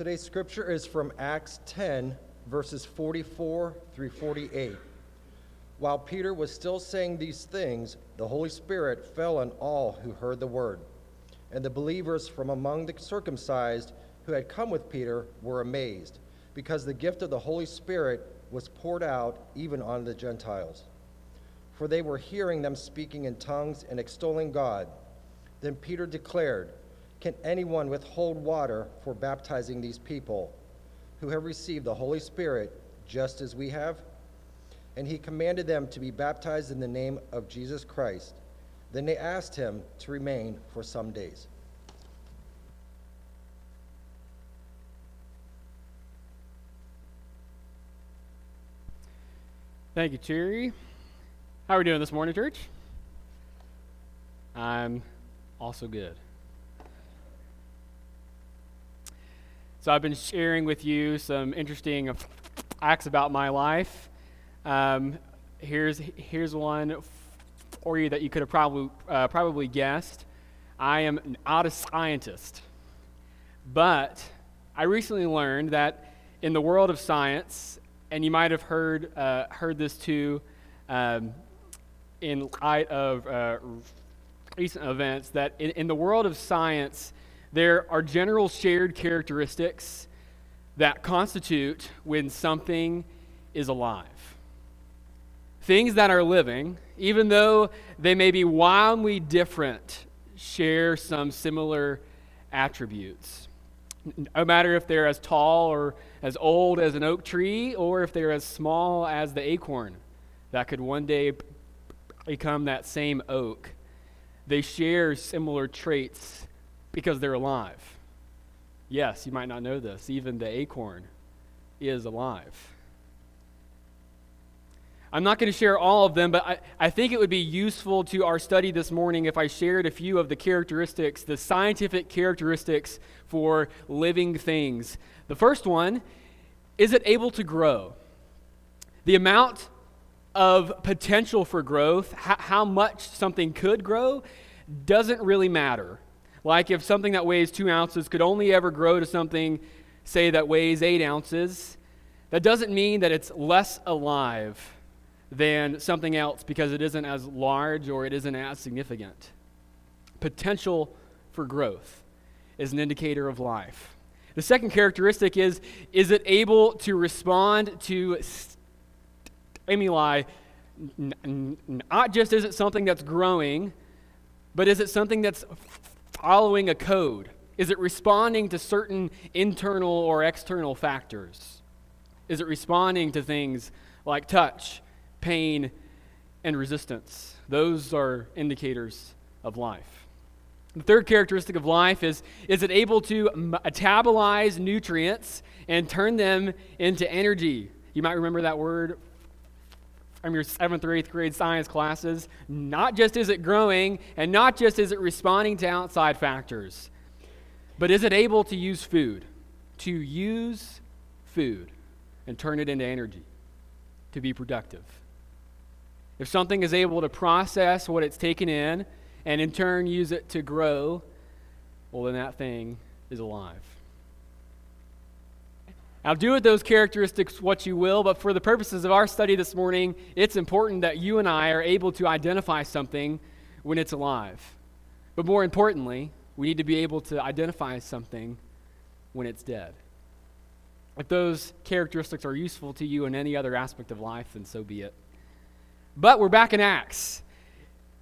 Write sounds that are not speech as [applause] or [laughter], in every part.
Today's scripture is from Acts 10, verses 44 through 48. While Peter was still saying these things, the Holy Spirit fell on all who heard the word. And the believers from among the circumcised who had come with Peter were amazed, because the gift of the Holy Spirit was poured out even on the Gentiles. For they were hearing them speaking in tongues and extolling God. Then Peter declared, Can anyone withhold water for baptizing these people who have received the Holy Spirit just as we have? and he commanded them to be baptized in the name of Jesus Christ. Then they asked him to remain for some days. Thank you, Terry. How are we doing this morning, church? I'm also good. So, I've been sharing with you some interesting facts about my life. Um, here's, here's one for you that you could have probably, uh, probably guessed. I am not a scientist, but I recently learned that in the world of science, and you might have heard, uh, heard this too um, in light of uh, recent events, that in, in the world of science, there are general shared characteristics that constitute when something is alive things that are living, even though they may be wildly different, share some similar attributes. No matter if they're as tall or as old as an oak tree, or if they're as small as the acorn that could one day become that same oak, they share similar traits because they're alive. Yes, you might not know this. Even the acorn is alive. I'm not going to share all of them, but I, I think it would be useful to our study this morning if I shared a few of the characteristics, the scientific characteristics for living things. The first one is it able to grow? The amount of potential for growth, how, how much something could grow, doesn't really matter. Like if something that weighs two ounces could only ever grow to something, say, that weighs eight ounces, that doesn't mean that it's less alive than something else because it isn't as large or it isn't as significant. Potential for growth is an indicator of life. The second characteristic is is it able to respond to stimuli? Not just is it something that's growing, but is it something that's following a code? Is it responding to certain internal or external factors? Is it responding to things like touch pain, and resistance. Those are indicators of life. The third characteristic of life is is it able to metabolize nutrients and turn them into energy? You might remember that word from your seventh or eighth grade science classes. Not just is it growing, and not just is it responding to outside factors, but is it able to use food? To use food and turn it into energy, to be productive. If something is able to process what it's taken in and in turn use it to grow, well, then that thing is alive. Now, do with those characteristics what you will, but for the purposes of our study this morning, it's important that you and I are able to identify something when it's alive. But more importantly, we need to be able to identify something when it's dead. If those characteristics are useful to you in any other aspect of life, then so be it. But we're back in Acts.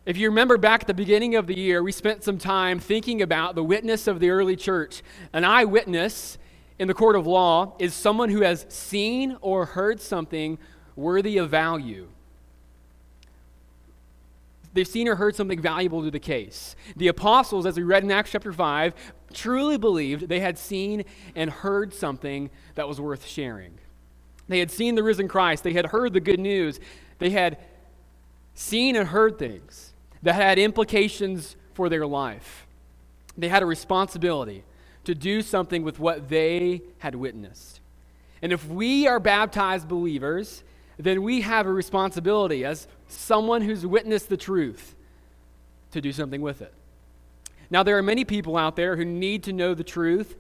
If you remember back at the beginning of the year, we spent some time thinking about the witness of the early church. An eyewitness in the court of law is someone who has seen or heard something worthy of value. They've seen or heard something valuable to the case. The apostles, as we read in Acts chapter 5, truly believed they had seen and heard something that was worth sharing. They had seen the risen Christ, they had heard the good news, they had seen and heard things that had implications for their life. They had a responsibility to do something with what they had witnessed. And if we are baptized believers, then we have a responsibility as someone who's witnessed the truth to do something with it. Now, there are many people out there who need to know the truth,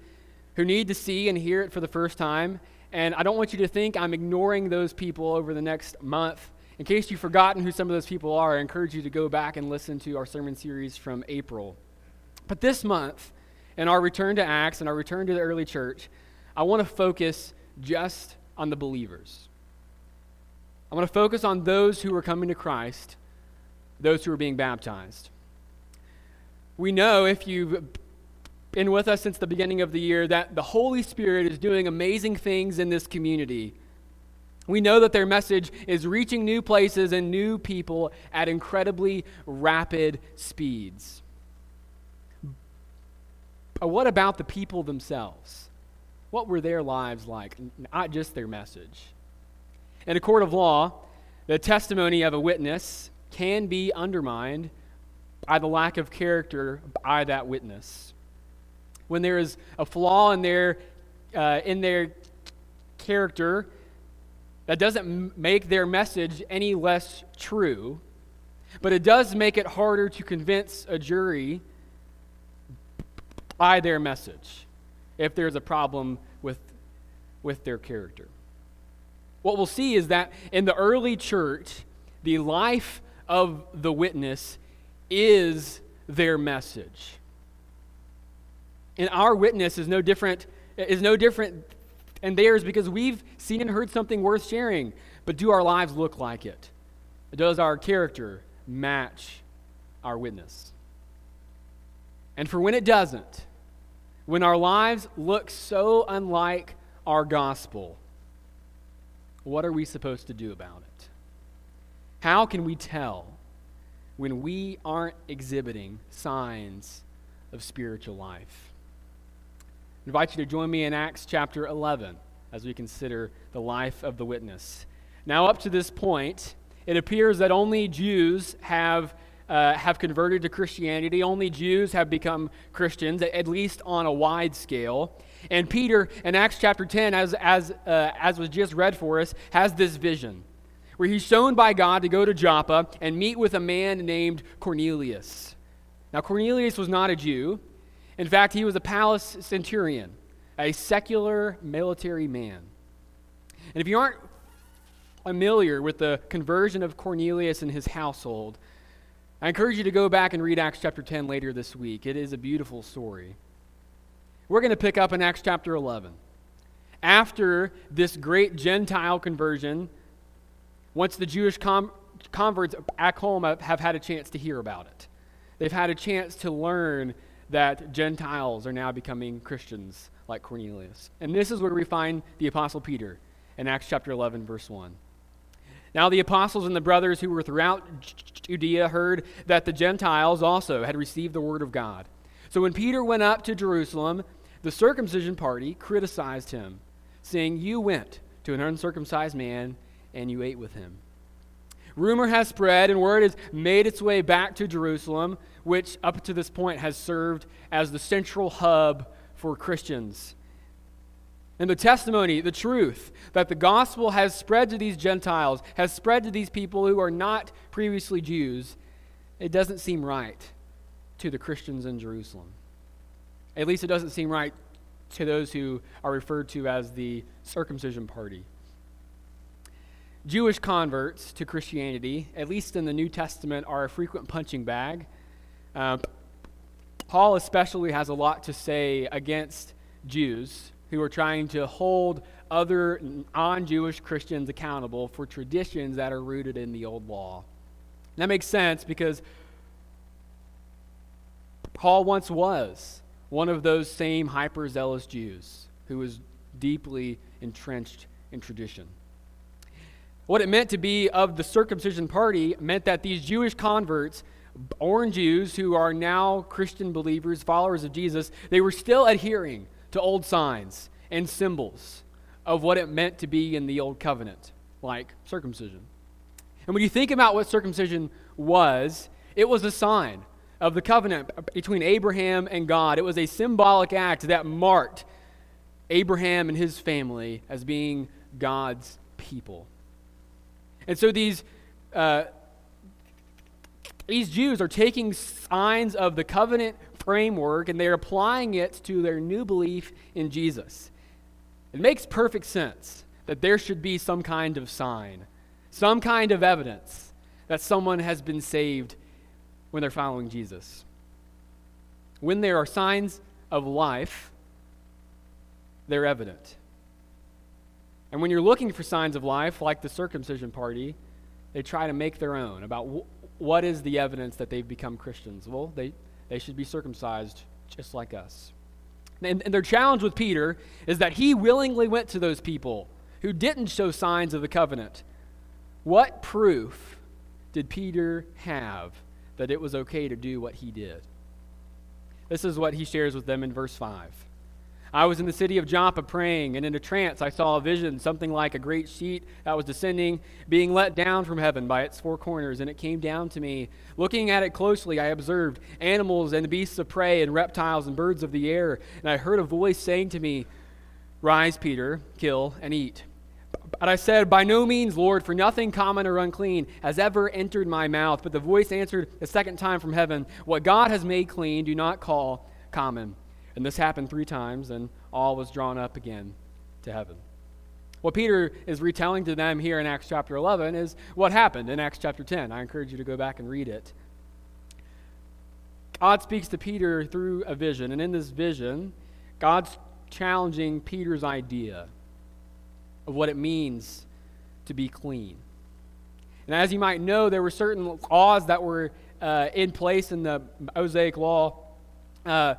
who need to see and hear it for the first time. And I don't want you to think I'm ignoring those people over the next month. In case you've forgotten who some of those people are, I encourage you to go back and listen to our sermon series from April. But this month, in our return to Acts and our return to the early church, I want to focus just on the believers. I want to focus on those who are coming to Christ, those who are being baptized. We know if you've been with us since the beginning of the year that the Holy Spirit is doing amazing things in this community. We know that their message is reaching new places and new people at incredibly rapid speeds. What about the people themselves? What were their lives like? Not just their message. In a court of law, the testimony of a witness can be undermined by the lack of character by that witness. When there is a flaw in their, uh, in their character, that doesn't make their message any less true, but it does make it harder to convince a jury by their message if there's a problem with, with their character. What we'll see is that in the early church, the life of the witness is their message. And our witness is no different is no different than theirs because we've seen and heard something worth sharing. But do our lives look like it? Does our character match our witness? And for when it doesn't, when our lives look so unlike our gospel, what are we supposed to do about it? How can we tell when we aren't exhibiting signs of spiritual life? I invite you to join me in Acts chapter 11 as we consider the life of the witness. Now, up to this point, it appears that only Jews have uh, have converted to Christianity. Only Jews have become Christians, at least on a wide scale. And Peter, in Acts chapter 10, as, as, uh, as was just read for us, has this vision where he's shown by God to go to Joppa and meet with a man named Cornelius. Now, Cornelius was not a Jew. In fact, he was a palace centurion, a secular military man. And if you aren't familiar with the conversion of Cornelius and his household, I encourage you to go back and read Acts chapter 10 later this week. It is a beautiful story. We're going to pick up in Acts chapter 11. After this great Gentile conversion, once the Jewish com- converts back home have, had a chance to hear about it, they've had a chance to learn that Gentiles are now becoming Christians like Cornelius. And this is where we find the Apostle Peter in Acts chapter 11, verse 1. Now, the apostles and the brothers who were throughout Judea heard that the Gentiles also had received the word of God. So when Peter went up to Jerusalem, the circumcision party criticized him, saying, You went to an uncircumcised man and you ate with him. Rumor has spread and word has made its way back to Jerusalem, which up to this point has served as the central hub for Christians and the testimony, the truth that the gospel has spread to these Gentiles, has spread to these people who are not previously Jews, it doesn't seem right to the Christians in Jerusalem. At least it doesn't seem right to those who are referred to as the circumcision party. Jewish converts to Christianity, at least in the New Testament, are a frequent punching bag. Uh, Paul especially has a lot to say against Jews who are trying to hold other non Jewish Christians accountable for traditions that are rooted in the old law. And that makes sense because Paul once was one of those same hyper zealous Jews who was deeply entrenched in tradition. What it meant to be of the circumcision party meant that these Jewish converts, born Jews who are now Christian believers, followers of Jesus, they were still adhering to old signs and symbols of what it meant to be in the old covenant, like circumcision. And when you think about what circumcision was, it was a sign of the covenant between Abraham and God. It was a symbolic act that marked Abraham and his family as being God's people. And so these, uh, these Jews are taking signs of the covenant framework and they're applying it to their new belief in Jesus. It makes perfect sense that there should be some kind of sign, some kind of evidence that someone has been saved when they're following Jesus. When there are signs of life, they're evident. And when you're looking for signs of life, like the circumcision party, they try to make their own about what is the evidence that they've become Christians. Well, they, they should be circumcised just like us. And, and their challenge with Peter is that he willingly went to those people who didn't show signs of the covenant. What proof did Peter have that it was okay to do what he did? This is what he shares with them in verse 5. I was in the city of Joppa praying, and in a trance I saw a vision, something like a great sheet that was descending, being let down from heaven by its four corners, and it came down to me. Looking at it closely, I observed animals and beasts of prey, and reptiles and birds of the air, and I heard a voice saying to me, Rise, Peter, kill and eat. But I said, By no means, Lord, for nothing common or unclean has ever entered my mouth. But the voice answered a second time from heaven, What God has made clean, do not call common. And this happened three times, and all was drawn up again to heaven. What Peter is retelling to them here in Acts chapter 11 is what happened in Acts chapter 10. I encourage you to go back and read it. God speaks to Peter through a vision, and in this vision, God's challenging Peter's idea of what it means to be clean. And as you might know, there were certain laws that were uh, in place in the Mosaic law uh,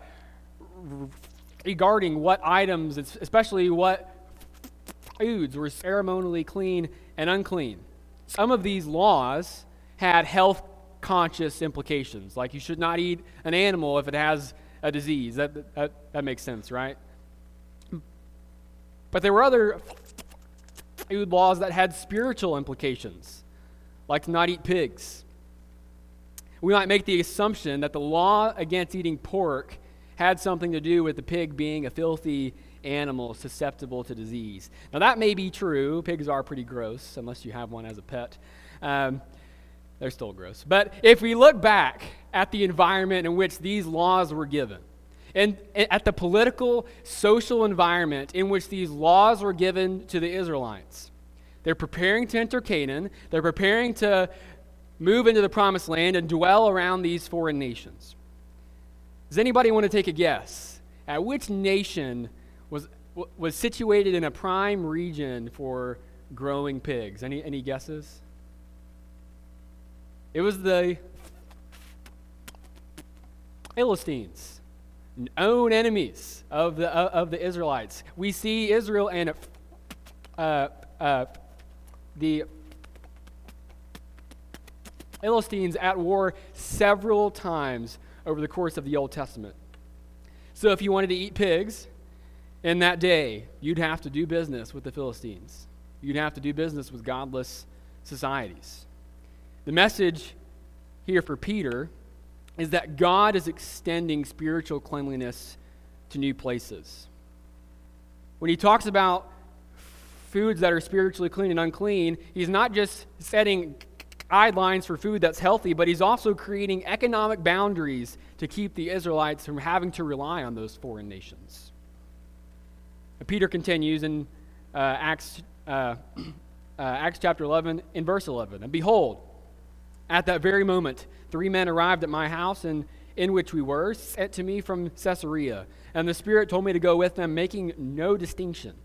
regarding what items, especially what foods, were ceremonially clean and unclean. Some of these laws had health conscious implications, like you should not eat an animal if it has a disease. That, that, that makes sense, right? But there were other food laws that had spiritual implications, like to not eat pigs. We might make the assumption that the law against eating pork had something to do with the pig being a filthy animal susceptible to disease. Now, that may be true. Pigs are pretty gross, unless you have one as a pet. Um, they're still gross. But if we look back at the environment in which these laws were given, and at the political, social environment in which these laws were given to the Israelites, they're preparing to enter Canaan, they're preparing to move into the promised land and dwell around these foreign nations. Does anybody want to take a guess at which nation was, was situated in a prime region for growing pigs? Any, any guesses? It was the Philistines, own enemies of the, uh, of the Israelites. We see Israel and uh, uh, the Philistines at war several times over the course of the Old Testament. So if you wanted to eat pigs in that day, you'd have to do business with the Philistines. You'd have to do business with godless societies. The message here for Peter is that God is extending spiritual cleanliness to new places. When he talks about foods that are spiritually clean and unclean, he's not just setting guidelines for food that's healthy, but he's also creating economic boundaries to keep the Israelites from having to rely on those foreign nations. Peter continues in uh, Acts, uh, [clears throat] uh, Acts chapter 11, in verse 11. And behold, at that very moment, three men arrived at my house, and in which we were, sent to me from Caesarea. And the Spirit told me to go with them, making no distinction.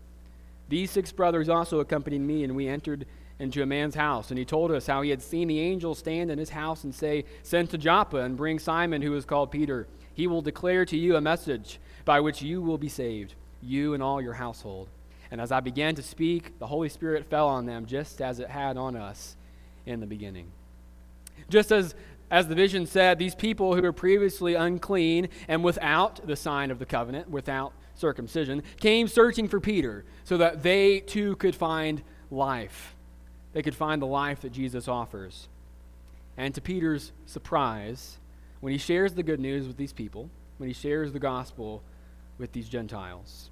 These six brothers also accompanied me, and we entered into a man's house. And he told us how he had seen the angel stand in his house and say, Send to Joppa and bring Simon, who is called Peter. He will declare to you a message by which you will be saved, you and all your household. And as I began to speak, the Holy Spirit fell on them, just as it had on us in the beginning. Just as as the vision said, these people who were previously unclean and without the sign of the covenant, without circumcision, came searching for Peter so that they too could find life they could find the life that Jesus offers. And to Peter's surprise, when he shares the good news with these people, when he shares the gospel with these Gentiles,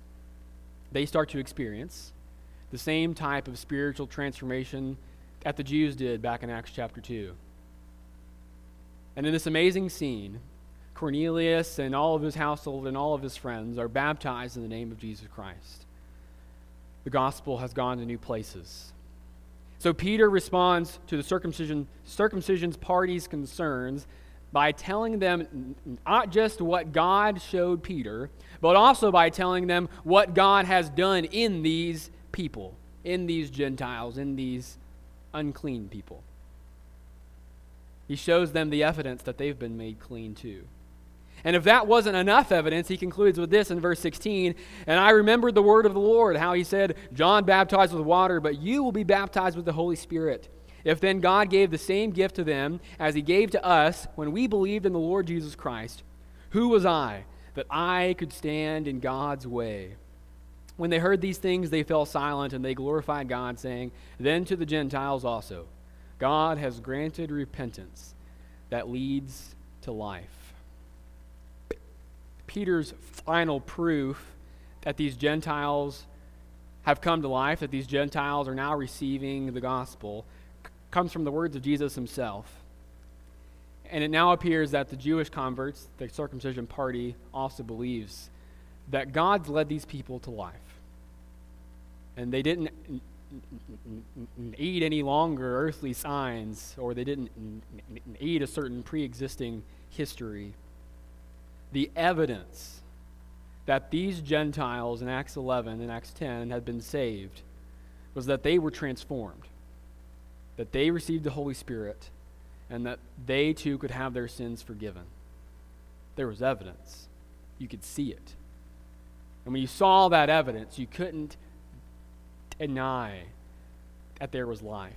they start to experience the same type of spiritual transformation that the Jews did back in Acts chapter 2. And in this amazing scene, Cornelius and all of his household and all of his friends are baptized in the name of Jesus Christ. The gospel has gone to new places. So Peter responds to the circumcision, circumcision's party's concerns by telling them not just what God showed Peter, but also by telling them what God has done in these people, in these Gentiles, in these unclean people. He shows them the evidence that they've been made clean too. And if that wasn't enough evidence, he concludes with this in verse 16 And I remembered the word of the Lord, how he said, John baptized with water, but you will be baptized with the Holy Spirit. If then God gave the same gift to them as he gave to us when we believed in the Lord Jesus Christ, who was I that I could stand in God's way? When they heard these things, they fell silent and they glorified God, saying, Then to the Gentiles also, God has granted repentance that leads to life. Peter's final proof that these Gentiles have come to life, that these Gentiles are now receiving the gospel, c- comes from the words of Jesus himself. And it now appears that the Jewish converts, the circumcision party, also believes that God's led these people to life. And they didn't need any longer earthly signs, or they didn't need a certain pre existing history the evidence that these Gentiles in Acts 11 and Acts 10 had been saved was that they were transformed, that they received the Holy Spirit, and that they too could have their sins forgiven. There was evidence. You could see it. And when you saw that evidence, you couldn't deny that there was life.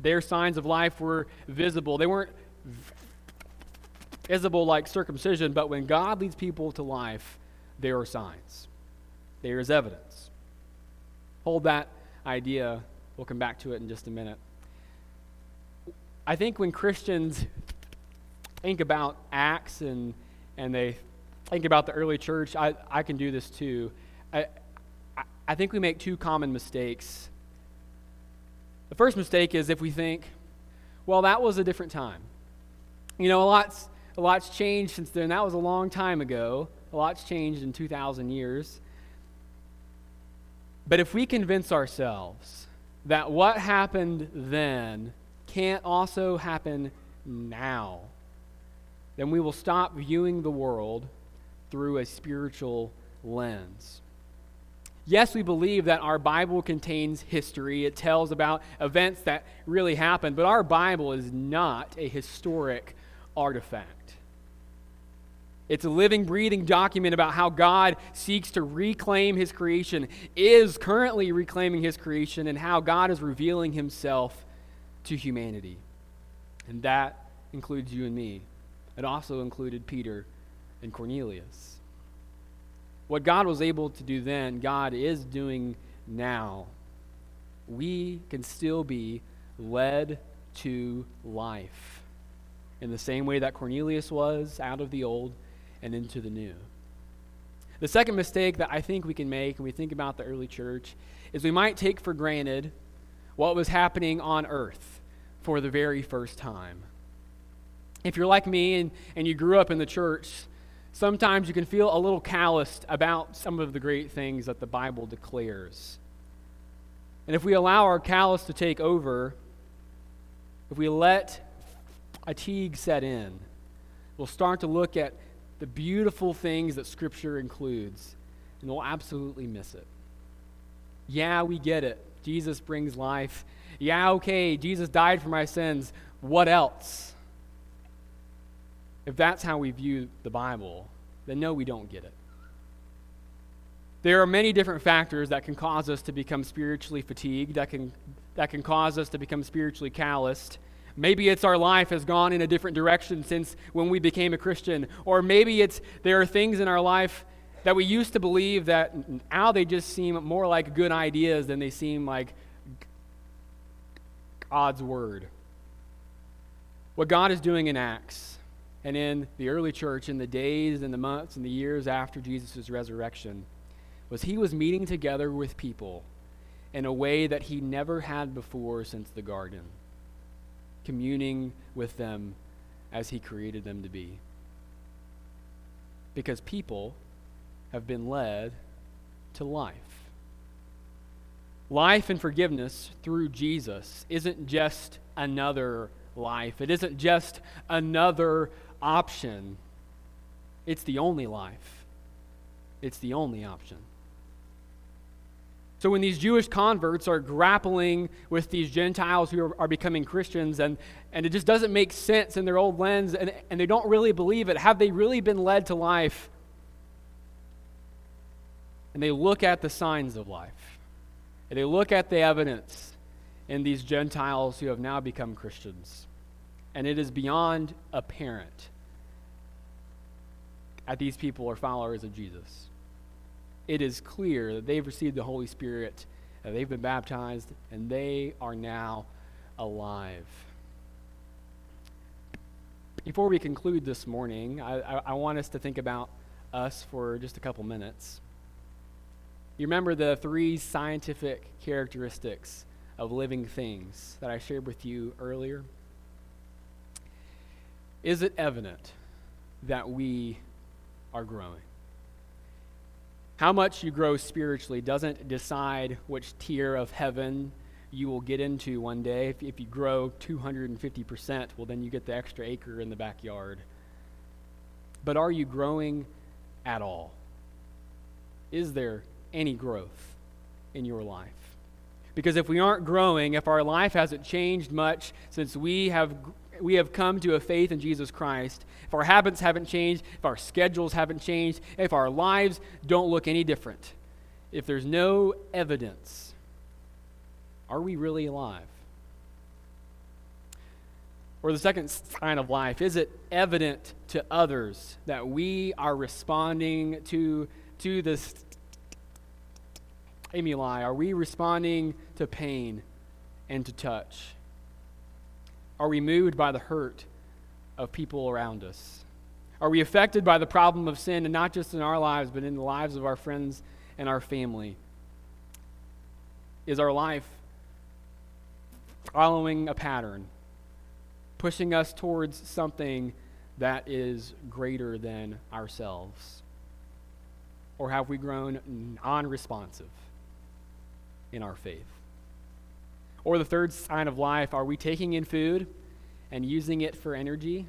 Their signs of life were visible. They weren't visible like circumcision, but when God leads people to life, there are signs, there is evidence. Hold that idea. We'll come back to it in just a minute. I think when Christians think about Acts and, and they think about the early church, I, I can do this too. I, I think we make two common mistakes. The first mistake is if we think, well, that was a different time. You know, a lot's, a lot's changed since then. That was a long time ago. A lot's changed in 2,000 years. But if we convince ourselves that what happened then can't also happen now, then we will stop viewing the world through a spiritual lens. Yes, we believe that our Bible contains history. It tells about events that really happened, but our Bible is not a historic artifact. It's a living, breathing document about how God seeks to reclaim his creation, is currently reclaiming his creation, and how God is revealing himself to humanity. And that includes you and me. It also included Peter and Cornelius. What God was able to do then, God is doing now. We can still be led to life in the same way that Cornelius was out of the old and into the new. The second mistake that I think we can make when we think about the early church is we might take for granted what was happening on earth for the very first time. If you're like me and, and you grew up in the church, sometimes you can feel a little calloused about some of the great things that the Bible declares. And if we allow our callous to take over, if we let fatigue set in, we'll start to look at the beautiful things that Scripture includes, and we'll absolutely miss it. Yeah, we get it. Jesus brings life. Yeah, okay, Jesus died for my sins. What else? If that's how we view the Bible, then no, we don't get it. There are many different factors that can cause us to become spiritually fatigued, that can, that can cause us to become spiritually calloused. Maybe it's our life has gone in a different direction since when we became a Christian. Or maybe it's there are things in our life that we used to believe that now they just seem more like good ideas than they seem like God's word. What God is doing in Acts and in the early church in the days and the months and the years after Jesus' resurrection was he was meeting together with people in a way that he never had before since the garden communing with them as He created them to be. because people have been led to life. Life and forgiveness through Jesus isn't just another life, it isn't just another option. It's the only life, it's the only option. So when these Jewish converts are grappling with these Gentiles who are, are, becoming Christians and, and it just doesn't make sense in their old lens and, and they don't really believe it, have they really been led to life? And they look at the signs of life. And they look at the evidence in these Gentiles who have now become Christians. And it is beyond apparent that these people are followers of Jesus it is clear that they've received the Holy Spirit, they've been baptized, and they are now alive. Before we conclude this morning, I, I, I want us to think about us for just a couple minutes. You remember the three scientific characteristics of living things that I shared with you earlier? Is it evident that we are growing? How much you grow spiritually doesn't decide which tier of heaven you will get into one day. If, if you grow 250%, well, then you get the extra acre in the backyard. But are you growing at all? Is there any growth in your life? Because if we aren't growing, if our life hasn't changed much since we have we have come to a faith in Jesus Christ, if our habits haven't changed, if our schedules haven't changed, if our lives don't look any different, if there's no evidence, are we really alive? Or the second sign of life, is it evident to others that we are responding to, to this stimuli? Are we responding to pain and to touch? Are we moved by the hurt of people around us? Are we affected by the problem of sin, and not just in our lives, but in the lives of our friends and our family? Is our life following a pattern, pushing us towards something that is greater than ourselves? Or have we grown non responsive in our faith? Or the third sign of life, are we taking in food and using it for energy?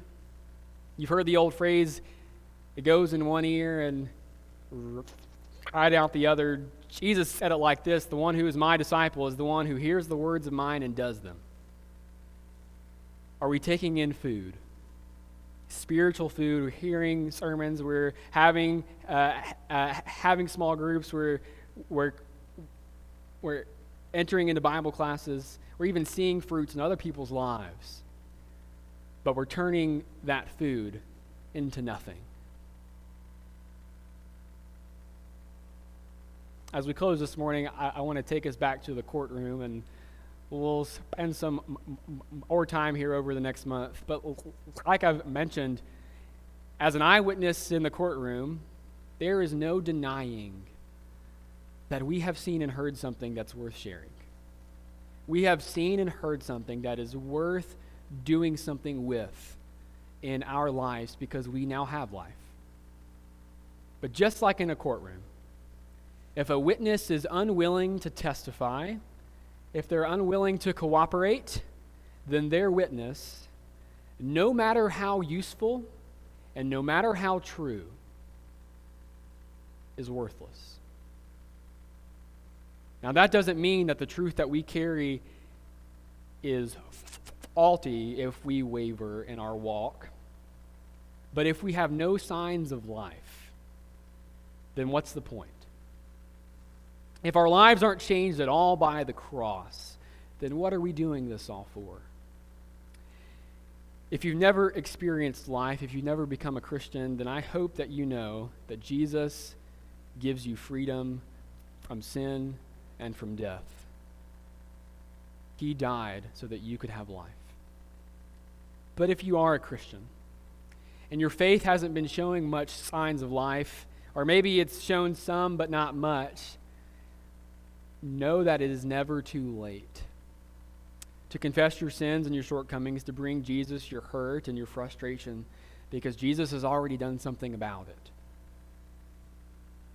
You've heard the old phrase, it goes in one ear and out the other. Jesus said it like this The one who is my disciple is the one who hears the words of mine and does them. Are we taking in food? Spiritual food. We're hearing sermons. We're having, uh, uh, having small groups. We're, we're, we're entering into Bible classes, we're even seeing fruits in other people's lives. But we're turning that food into nothing. As we close this morning, I, I want to take us back to the courtroom and we'll spend some more time here over the next month. But like I've mentioned, as an eyewitness in the courtroom, there is no denying that we have seen and heard something that's worth sharing. We have seen and heard something that is worth doing something with in our lives because we now have life. But just like in a courtroom, if a witness is unwilling to testify, if they're unwilling to cooperate, then their witness, no matter how useful and no matter how true, is worthless. Now, that doesn't mean that the truth that we carry is faulty if we waver in our walk. But if we have no signs of life, then what's the point? If our lives aren't changed at all by the cross, then what are we doing this all for? If you've never experienced life, if you've never become a Christian, then I hope that you know that Jesus gives you freedom from sin and from death. He died so that you could have life. But if you are a Christian and your faith hasn't been showing much signs of life, or maybe it's shown some but not much, know that it is never too late to confess your sins and your shortcomings, to bring Jesus your hurt and your frustration, because Jesus has already done something about it.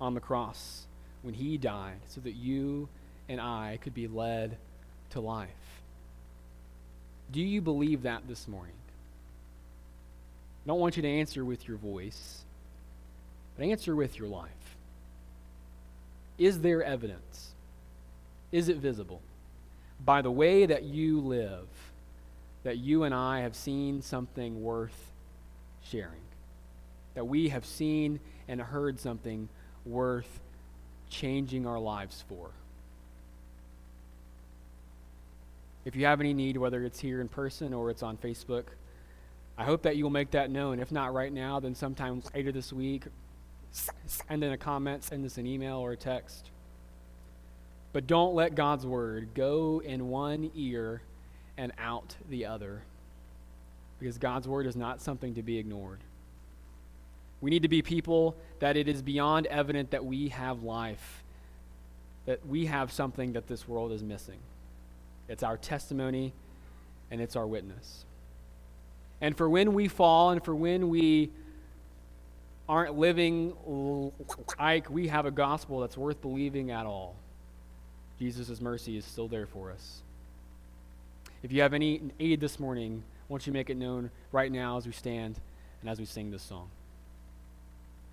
on the cross when he died so that you and I could be led to life. Do you believe that this morning? I don't want you to answer with your voice, but answer with your life. Is there evidence? Is it visible? By the way that you live, that you and I have seen something worth sharing, that we have seen and heard something worth changing our lives for. If you have any need, whether it's here in person or it's on Facebook, I hope that you will make that known. If not right now, then sometime later this week, send in a comment, send us an email or a text. But don't let God's word go in one ear and out the other. Because God's word is not something to be ignored. We need to be people that it is beyond evident that we have life, that we have something that this world is missing. It's our testimony and it's our witness. And for when we fall and for when we aren't living like we have a gospel that's worth believing at all, Jesus' mercy is still there for us. If you have any aid this morning, won't you make it known right now as we stand and as we sing this song?